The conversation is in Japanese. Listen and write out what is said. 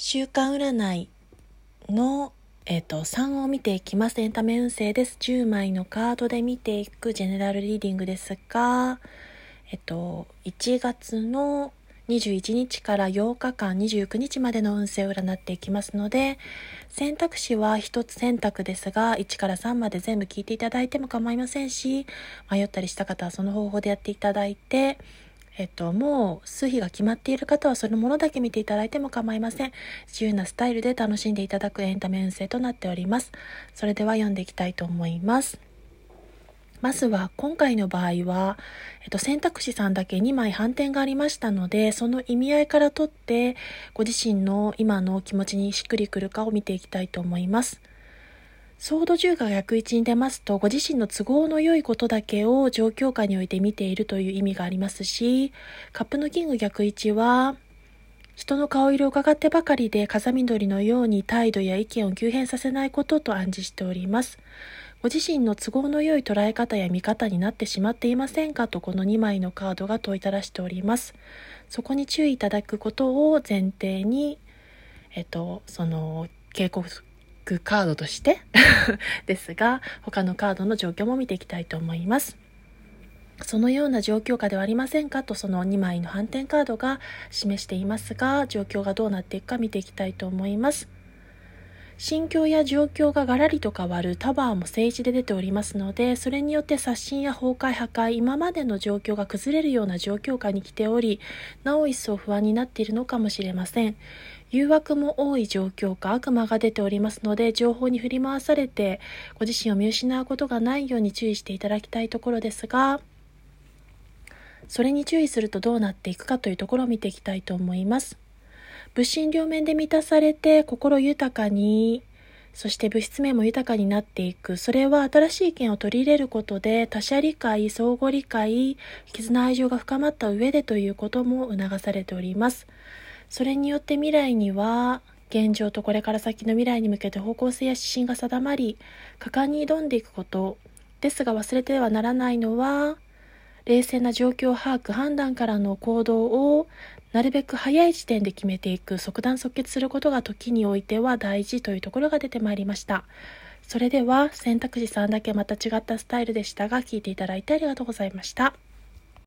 週間占いの、えっ、と、3を見ていきます。エンタメ運勢です。10枚のカードで見ていくジェネラルリーディングですが、えっと、1月の21日から8日間29日までの運勢を占っていきますので、選択肢は1つ選択ですが、1から3まで全部聞いていただいても構いませんし、迷ったりした方はその方法でやっていただいて、えっと、もう数比が決まっている方はそのものだけ見ていただいても構いません。自由なスタイルで楽しんでいただくエンタメ運勢となっております。それでは読んでいきたいと思います。まずは今回の場合は、えっと、選択肢さんだけ2枚反転がありましたので、その意味合いからとって、ご自身の今の気持ちにしっくりくるかを見ていきたいと思います。ソード10が逆位置に出ますと、ご自身の都合の良いことだけを状況下において見ているという意味がありますし、カップのキング逆位置は、人の顔色を伺ってばかりで風緑のように態度や意見を急変させないことと暗示しております。ご自身の都合の良い捉え方や見方になってしまっていませんか？とこの2枚のカードが問いただしております。そこに注意いただくことを前提に、えっと、その警告クカードとして ですが、他のカードの状況も見ていきたいと思います。そのような状況下ではありませんかとその2枚の反転カードが示していますが、状況がどうなっていくか見ていきたいと思います。心境や状況がガラリと変わるタワーも政治で出ておりますので、それによって刷新や崩壊破壊、今までの状況が崩れるような状況下に来ており、なお一層不安になっているのかもしれません。誘惑も多い状況か悪魔が出ておりますので、情報に振り回されて、ご自身を見失うことがないように注意していただきたいところですが、それに注意するとどうなっていくかというところを見ていきたいと思います。物心両面で満たされて心豊かに、そして物質面も豊かになっていく。それは新しい意見を取り入れることで他者理解、相互理解、絆愛情が深まった上でということも促されております。それによって未来には現状とこれから先の未来に向けて方向性や指針が定まり果敢に挑んでいくことですが忘れてはならないのは冷静な状況把握判断からの行動をなるべく早い時点で決めていく即断即決することが時においては大事というところが出てまいりました。それでは選択肢3だけまた違ったスタイルでしたが聞いていただいてありがとうございました。